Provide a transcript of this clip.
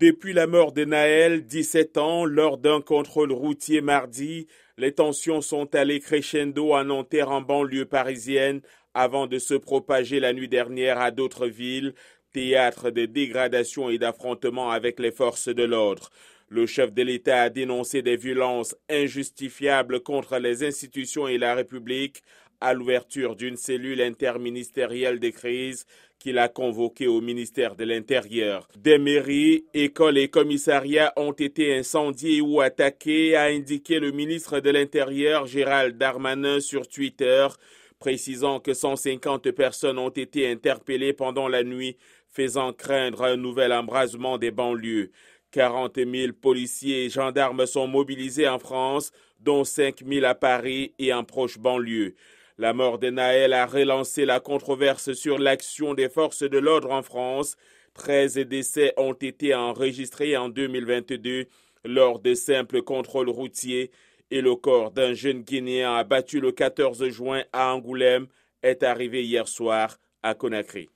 Depuis la mort de Naël, 17 ans, lors d'un contrôle routier mardi, les tensions sont allées crescendo à Nanterre en banlieue parisienne avant de se propager la nuit dernière à d'autres villes, théâtre de dégradation et d'affrontements avec les forces de l'ordre. Le chef de l'État a dénoncé des violences injustifiables contre les institutions et la République à l'ouverture d'une cellule interministérielle de crise qu'il a convoquée au ministère de l'Intérieur. Des mairies, écoles et commissariats ont été incendiés ou attaqués, a indiqué le ministre de l'Intérieur Gérald Darmanin sur Twitter, précisant que 150 personnes ont été interpellées pendant la nuit, faisant craindre un nouvel embrasement des banlieues. 40 000 policiers et gendarmes sont mobilisés en France, dont 5 000 à Paris et en proche banlieue. La mort de Naël a relancé la controverse sur l'action des forces de l'ordre en France. 13 décès ont été enregistrés en 2022 lors de simples contrôles routiers et le corps d'un jeune Guinéen abattu le 14 juin à Angoulême est arrivé hier soir à Conakry.